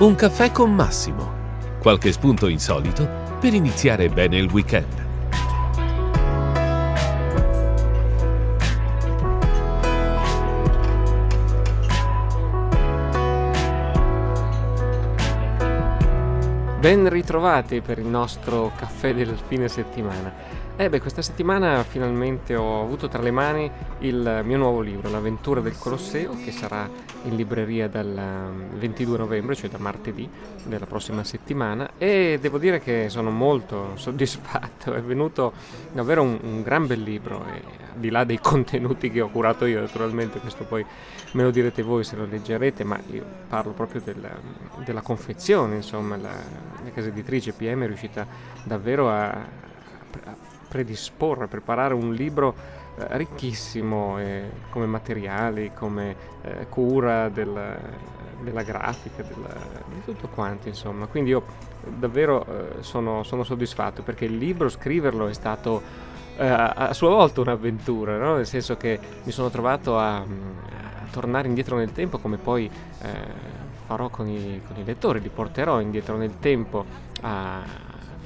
Un caffè con Massimo. Qualche spunto insolito per iniziare bene il weekend. Ben ritrovati per il nostro caffè del fine settimana. Eh beh, questa settimana finalmente ho avuto tra le mani il mio nuovo libro, L'avventura del Colosseo, che sarà in libreria dal 22 um, novembre, cioè da martedì della prossima settimana. E devo dire che sono molto soddisfatto, è venuto davvero un, un gran bel libro e al di là dei contenuti che ho curato io naturalmente, questo poi me lo direte voi se lo leggerete, ma io parlo proprio della, della confezione, insomma la, la casa editrice PM è riuscita davvero a, a predisporre, preparare un libro eh, ricchissimo eh, come materiali, come eh, cura del, della grafica, del, di tutto quanto insomma. Quindi io davvero eh, sono, sono, soddisfatto perché il libro, scriverlo è stato eh, a sua volta un'avventura, no? nel senso che mi sono trovato a, a, tornare indietro nel tempo come poi eh, farò con i, con i lettori, li porterò indietro nel tempo a,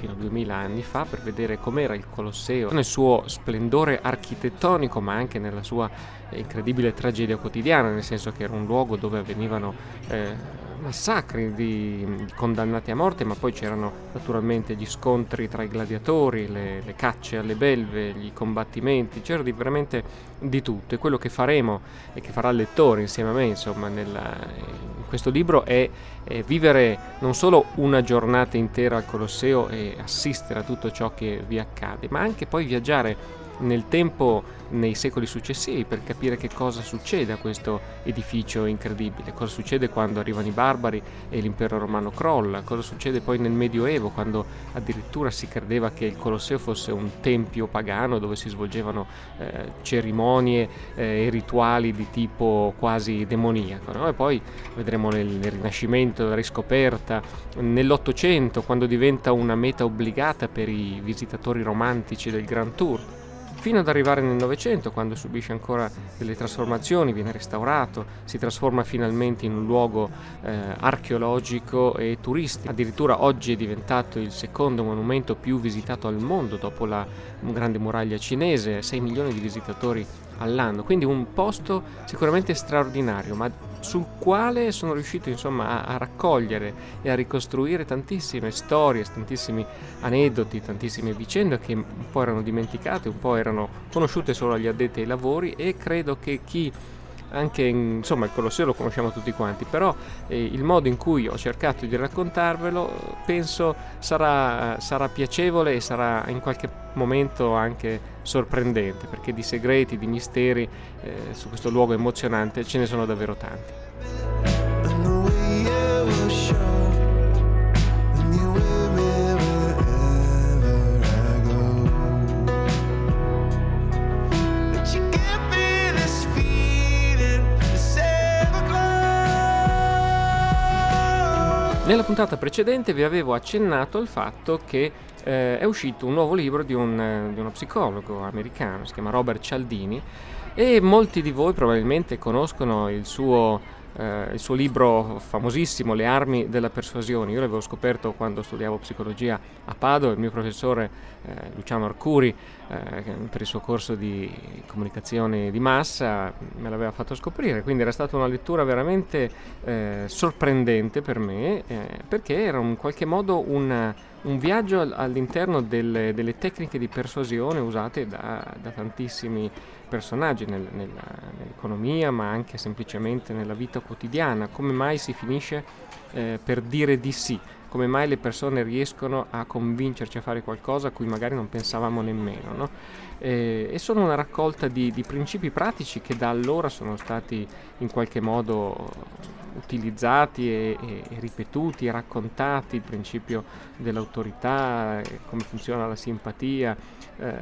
fino a 2000 anni fa per vedere com'era il Colosseo nel suo splendore architettonico ma anche nella sua incredibile tragedia quotidiana, nel senso che era un luogo dove avvenivano eh, massacri di, condannati a morte, ma poi c'erano naturalmente gli scontri tra i gladiatori, le, le cacce alle belve, i combattimenti, c'era di, veramente di tutto. E quello che faremo e che farà il lettore insieme a me insomma nella, in questo libro è, è, vivere non solo una giornata intera al Colosseo e assistere a tutto ciò che vi accade, ma anche poi viaggiare nel tempo nei secoli successivi per capire che cosa succede a questo edificio incredibile, cosa succede quando arrivano i barbari e l'impero romano crolla, cosa succede poi nel Medioevo quando addirittura si credeva che il Colosseo fosse un tempio pagano dove si svolgevano eh, cerimonie eh, e rituali di tipo quasi demoniaco. No? E poi vedremo nel, nel Rinascimento la riscoperta, nell'Ottocento quando diventa una meta obbligata per i visitatori romantici del Grand Tour fino ad arrivare nel Novecento, quando subisce ancora delle trasformazioni, viene restaurato, si trasforma finalmente in un luogo eh, archeologico e turistico. Addirittura oggi è diventato il secondo monumento più visitato al mondo dopo la grande muraglia cinese, 6 milioni di visitatori all'anno, quindi un posto sicuramente straordinario, ma sul quale sono riuscito insomma a, a, raccogliere e a ricostruire tantissime storie, tantissimi aneddoti, tantissime vicende che un po' erano dimenticate, un po' erano conosciute solo agli addetti ai lavori e credo che chi anche in, insomma il Colosseo lo conosciamo tutti quanti, però eh, il modo in cui ho cercato di raccontarvelo penso sarà, sarà piacevole e sarà in qualche momento anche sorprendente, perché di segreti, di misteri eh, su questo luogo emozionante ce ne sono davvero tanti. Nella puntata precedente vi avevo accennato al fatto che eh, è uscito un nuovo libro di, un, di uno psicologo americano, si chiama Robert Cialdini, e molti di voi probabilmente conoscono il suo eh, il suo libro famosissimo Le armi della persuasione. Io l'avevo scoperto quando studiavo psicologia a Padova, il mio professore eh, Luciano Arcuri eh, per il suo corso di comunicazione di massa me l'aveva fatto scoprire, quindi era stata una lettura veramente eh, sorprendente per me eh, perché era in qualche modo una, un viaggio all'interno delle, delle, tecniche di persuasione usate da, da tantissimi personaggi nel, nella, nell'economia ma anche semplicemente nella vita quotidiana, come mai si finisce eh, per dire di sì, come mai le persone riescono a convincerci a fare qualcosa a cui magari non pensavamo nemmeno. No? Eh, e sono una raccolta di, di principi pratici che da allora sono stati in qualche modo utilizzati e, e, ripetuti, raccontati, il principio dell'autorità, eh, come funziona la simpatia, eh,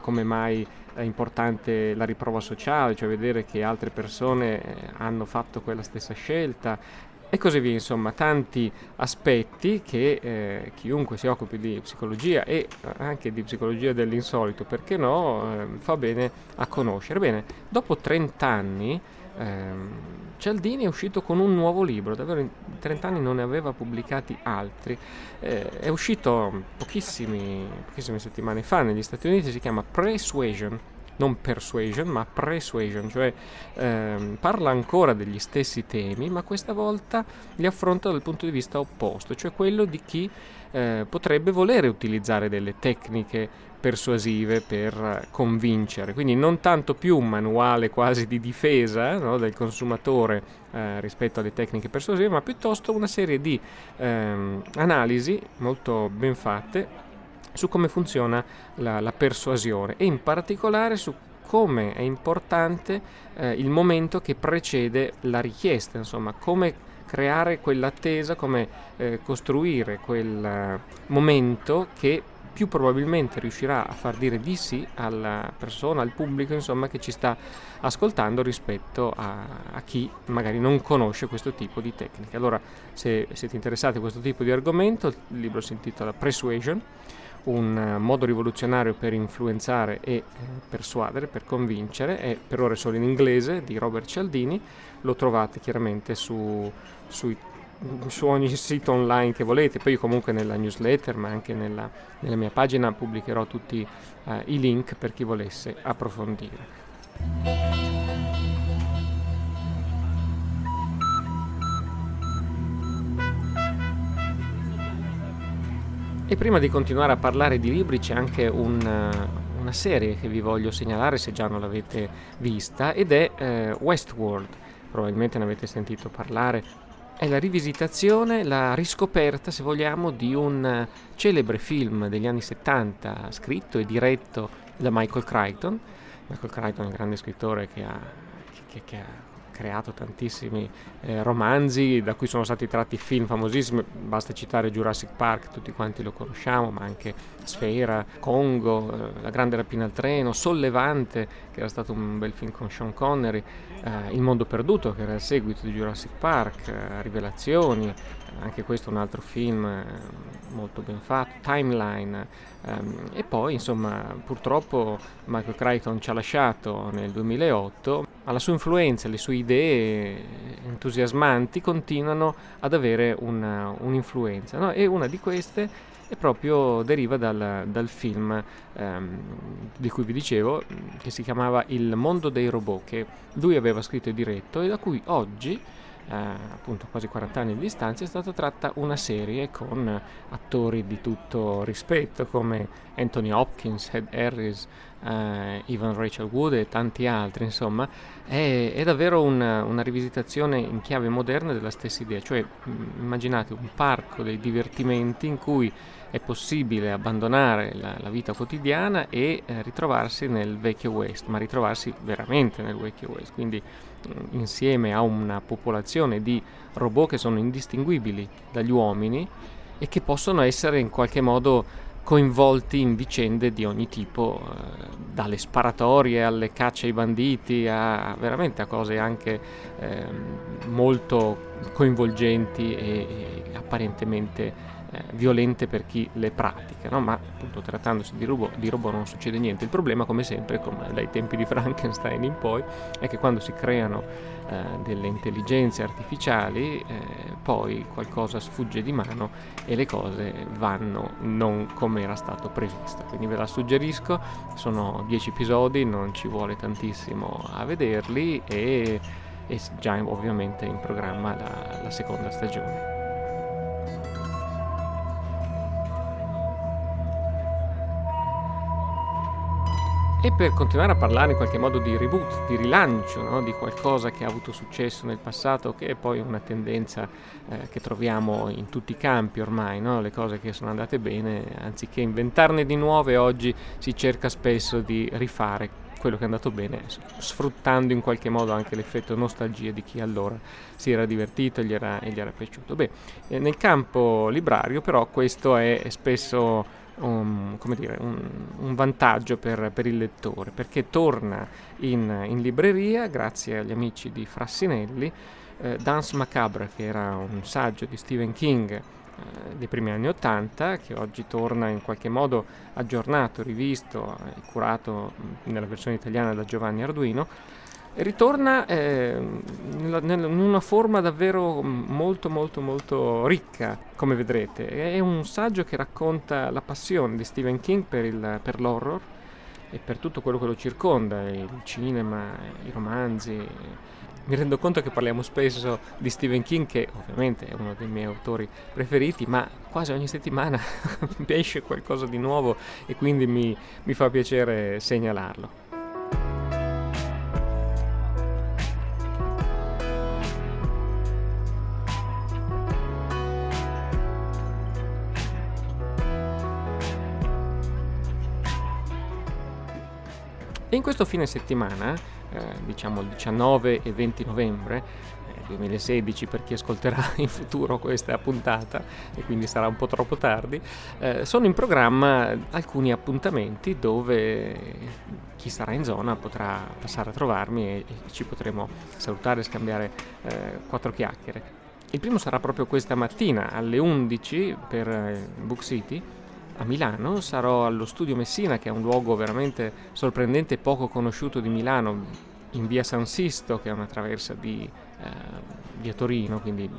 come mai è importante la riprova sociale, cioè vedere che altre persone eh, hanno fatto quella stessa scelta e così via, insomma, tanti aspetti che eh, chiunque si occupi di psicologia e anche di psicologia dell'insolito, perché no, eh, fa bene a conoscere. Bene, dopo 30 anni ehm, Cialdini è uscito con un nuovo libro, davvero in 30 anni non ne aveva pubblicati altri. Eh, è uscito pochissime settimane fa negli Stati Uniti, si chiama Persuasion, non persuasion, ma persuasion, cioè ehm, parla ancora degli stessi temi, ma questa volta li affronta dal punto di vista opposto, cioè quello di chi eh, potrebbe volere utilizzare delle tecniche persuasive per convincere, quindi non tanto più un manuale quasi di difesa no, del consumatore eh, rispetto alle tecniche persuasive, ma piuttosto una serie di ehm, analisi molto ben fatte su come funziona la, la, persuasione e in particolare su come è importante eh, il momento che precede la richiesta, insomma, come creare quell'attesa, come eh, costruire quel eh, momento che più probabilmente riuscirà a far dire di sì alla persona, al pubblico insomma che ci sta ascoltando rispetto a, a chi magari non conosce questo tipo di tecniche. Allora se siete interessati a questo tipo di argomento il libro si intitola Persuasion un eh, modo rivoluzionario per influenzare e eh, persuadere, per convincere, è per ora solo in inglese di Robert Cialdini, lo trovate chiaramente su, su, su ogni sito online che volete, poi comunque nella newsletter ma anche nella, nella mia pagina pubblicherò tutti eh, i link per chi volesse approfondire. E prima di continuare a parlare di libri c'è anche un, una serie che vi voglio segnalare se già non l'avete vista ed è eh, Westworld. Probabilmente ne avete sentito parlare. È la rivisitazione, la riscoperta, se vogliamo, di un celebre film degli anni 70 scritto e diretto da Michael Crichton. Michael Crichton è un grande scrittore che ha, che, che ha creato tantissimi eh, romanzi da cui sono stati tratti film famosissimi, basta citare Jurassic Park, tutti quanti lo conosciamo, ma anche Sfera, Congo, eh, La grande rapina al treno, Sollevante, che era stato un bel film con Sean Connery, eh, Il mondo perduto, che era il seguito di Jurassic Park, eh, Rivelazioni, anche questo è un altro film eh, molto ben fatto, Timeline, ehm, e poi insomma purtroppo Michael Crichton ci ha lasciato nel 2008 ma la sua influenza, le sue idee entusiasmanti continuano ad avere una, un'influenza no? e una di queste è proprio deriva dal, dal film ehm, di cui vi dicevo che si chiamava Il mondo dei robot che lui aveva scritto e diretto e da cui oggi appunto quasi 40 anni di distanza, è stata tratta una serie con attori di tutto rispetto come Anthony Hopkins, Ed Harris, eh, Ivan Rachel Wood e tanti altri, insomma, è, è davvero una, una, rivisitazione in chiave moderna della stessa idea, cioè immaginate un parco dei divertimenti in cui è possibile abbandonare la, la vita quotidiana e eh, ritrovarsi nel vecchio West, ma ritrovarsi veramente nel vecchio West, quindi insieme a una popolazione di robot che sono indistinguibili dagli uomini e che possono essere in qualche modo coinvolti in vicende di ogni tipo, eh, dalle sparatorie alle cacce ai banditi, a veramente a cose anche eh, molto coinvolgenti e, e apparentemente eh, violente per chi le pratica, no? ma appunto trattandosi di robot, di robot, non succede niente. Il problema, come sempre, come dai tempi di Frankenstein in poi, è che quando si creano eh, delle intelligenze artificiali, eh, poi qualcosa sfugge di mano e le cose vanno non come era stato previsto. Quindi ve la suggerisco, sono 10 episodi, non ci vuole tantissimo a vederli e, e già ovviamente in programma la, la seconda stagione. E per continuare a parlare in qualche modo di reboot, di rilancio, no? di qualcosa che ha avuto successo nel passato, che è poi una tendenza eh, che troviamo in tutti i campi ormai, no? le cose che sono andate bene, anziché inventarne di nuove, oggi si cerca spesso di rifare quello che è andato bene, sfruttando in qualche modo anche l'effetto nostalgia di chi allora si era divertito e gli era, e gli era piaciuto. Beh, eh, nel campo librario però questo è spesso un, dire, un, un vantaggio per, per, il lettore perché torna in, in, libreria grazie agli amici di Frassinelli eh, Dance Macabre che era un saggio di Stephen King eh, dei primi anni Ottanta che oggi torna in qualche modo aggiornato, rivisto e curato nella versione italiana da Giovanni Arduino ritorna eh, in una forma davvero molto molto molto ricca, come vedrete. È un saggio che racconta la passione di Stephen King per, il, per l'horror e per tutto quello che lo circonda, il cinema, i romanzi. Mi rendo conto che parliamo spesso di Stephen King, che ovviamente è uno dei miei autori preferiti, ma quasi ogni settimana esce qualcosa di nuovo e quindi mi, mi fa piacere segnalarlo. Questo fine settimana, eh, diciamo il 19 e 20 novembre, eh, 2016 per chi ascolterà in futuro questa puntata e quindi sarà un po' troppo tardi, eh, sono in programma alcuni appuntamenti dove chi sarà in zona potrà passare a trovarmi e, e ci potremo salutare e scambiare eh, quattro chiacchiere. Il primo sarà proprio questa mattina alle 11 per eh, Book City a Milano, sarò allo Studio Messina, che è un luogo veramente sorprendente e poco conosciuto di Milano, in via San Sisto, che è una traversa di via Torino, quindi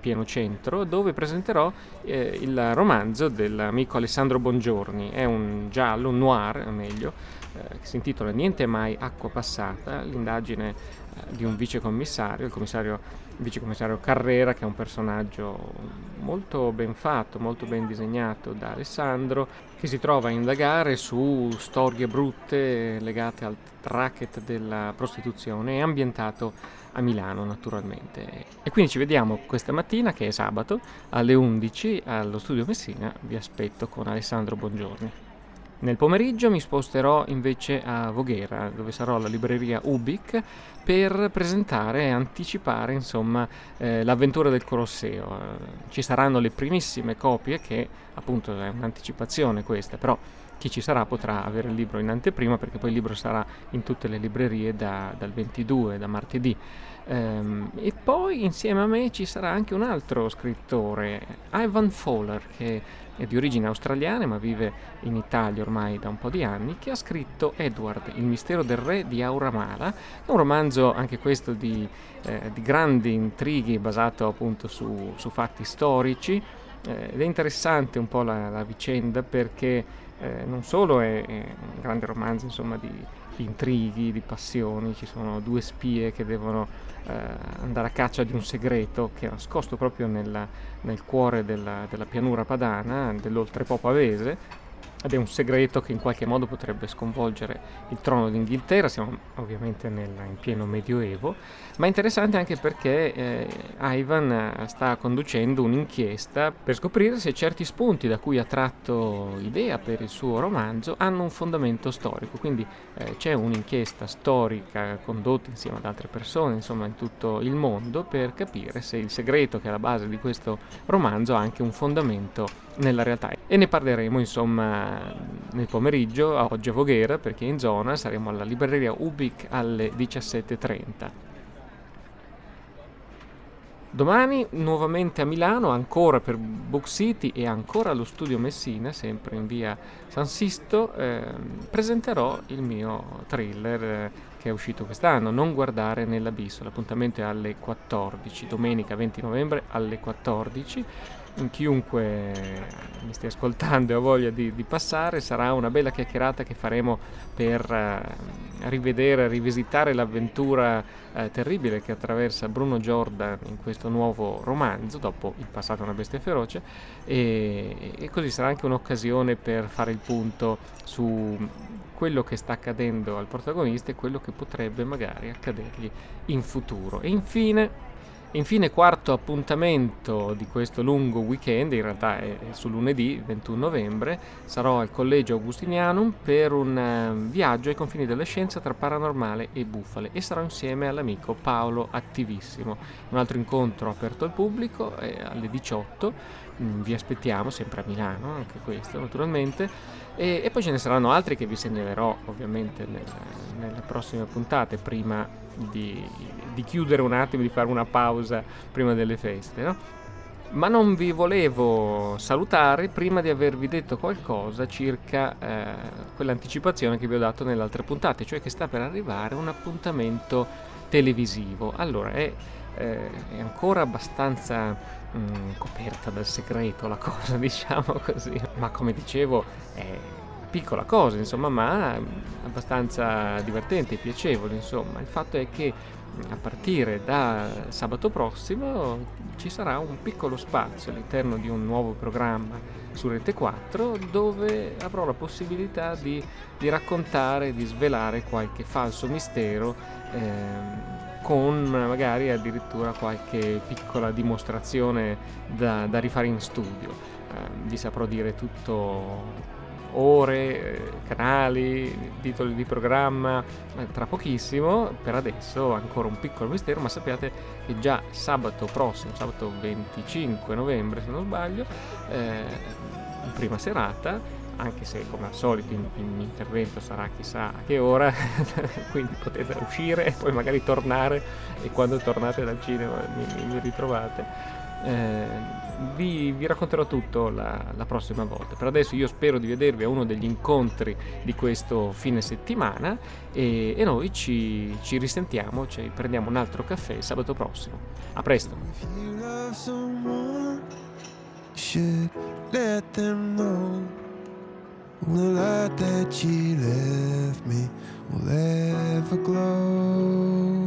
pieno centro, dove presenterò eh, il romanzo dell'amico Alessandro Bongiorni. È un giallo, un noir meglio, eh, che si intitola Niente mai acqua passata, l'indagine eh, di un vicecommissario, il commissario vicecommissario Carrera, che è un personaggio molto ben fatto, molto ben disegnato da Alessandro, che si trova a indagare su storie brutte legate al racket della prostituzione e ambientato a Milano naturalmente. E quindi ci vediamo questa mattina, che è sabato, alle 11 allo studio Messina. Vi aspetto con Alessandro Buongiorni. Nel pomeriggio mi sposterò invece a Voghera, dove sarò alla libreria Ubic per presentare e anticipare insomma, eh, l'avventura del Colosseo. ci saranno le primissime copie, che appunto è un'anticipazione questa, però chi ci sarà potrà avere il libro in anteprima perché poi il libro sarà in tutte le librerie da, dal 22, da martedì. Um, e poi insieme a me ci sarà anche un altro scrittore, Ivan Fowler, che è di origine australiana ma vive in Italia ormai da un po' di anni, che ha scritto Edward, il mistero del re di Auramala, un romanzo anche questo di, eh, di grandi intrighi basato appunto su, su fatti storici eh, ed è interessante un po' la, la vicenda perché eh, non solo è, è, un grande romanzo insomma di, di intrighi, di passioni, ci sono due spie che devono eh, andare a caccia di un segreto che è nascosto proprio nella, nel cuore della, della pianura padana, dell'oltrepo pavese, ed è un segreto che in qualche modo potrebbe sconvolgere il trono d'Inghilterra, siamo ovviamente nel, in pieno medioevo, ma è interessante anche perché eh, Ivan eh, sta conducendo un'inchiesta per scoprire se certi spunti da cui ha tratto idea per il suo romanzo hanno un fondamento storico, quindi eh, c'è un'inchiesta storica condotta insieme ad altre persone, insomma in tutto il mondo, per capire se il segreto che è alla base di questo romanzo ha anche un fondamento nella realtà. E ne parleremo insomma nel pomeriggio, oggi a Voghera, perché in zona saremo alla libreria Ubic alle 17.30. Domani nuovamente a Milano, ancora per Book City e ancora allo studio Messina, sempre in via San Sisto, eh, presenterò il mio thriller eh, che è uscito quest'anno, Non guardare nell'abisso. L'appuntamento è alle 14, domenica 20 novembre alle 14 chiunque mi stia ascoltando e ha voglia di, di, passare, sarà una bella chiacchierata che faremo per uh, rivedere, rivisitare l'avventura uh, terribile che attraversa Bruno Jordan in questo nuovo romanzo, dopo Il passato una bestia feroce, e, e così sarà anche un'occasione per fare il punto su quello che sta accadendo al protagonista e quello che potrebbe magari accadergli in futuro. E infine Infine, quarto appuntamento di questo lungo weekend, in realtà è, su lunedì 21 novembre, sarò al Collegio Augustinianum per un uh, viaggio ai confini della scienza tra paranormale e bufale e sarò insieme all'amico Paolo Attivissimo. Un altro incontro aperto al pubblico eh, alle 18, mm, vi aspettiamo sempre a Milano, anche questo naturalmente, e, e, poi ce ne saranno altri che vi segnalerò ovviamente nel, nelle prossime puntate prima di, di, chiudere un attimo, di fare una pausa prima delle feste. No? Ma non vi volevo salutare prima di avervi detto qualcosa circa eh, quell'anticipazione che vi ho dato nelle altre puntate, cioè che sta per arrivare un appuntamento televisivo. Allora, è, eh, è ancora abbastanza mh, mm, coperta dal segreto la cosa, diciamo così, ma come dicevo è piccola cosa, insomma, ma abbastanza divertente e piacevole, insomma. Il fatto è che a partire da sabato prossimo ci sarà un piccolo spazio all'interno di un nuovo programma su Rete 4 dove avrò la possibilità di, di raccontare, di svelare qualche falso mistero eh, con magari addirittura qualche piccola dimostrazione da, da rifare in studio. Eh, vi saprò dire tutto ore, canali, titoli di programma tra pochissimo. Per adesso ancora un piccolo mistero, ma sappiate che già sabato prossimo, sabato 25 novembre se non sbaglio, eh, prima serata, anche se come al solito il mio intervento sarà chissà a che ora, quindi potete uscire e poi magari tornare e quando tornate dal cinema mi, mi ritrovate eh, vi, vi, racconterò tutto la, la, prossima volta. Per adesso io spero di vedervi a uno degli incontri di questo fine settimana e, e noi ci, ci risentiamo, ci prendiamo un altro caffè sabato prossimo. A presto! The light that she left me will ever glow.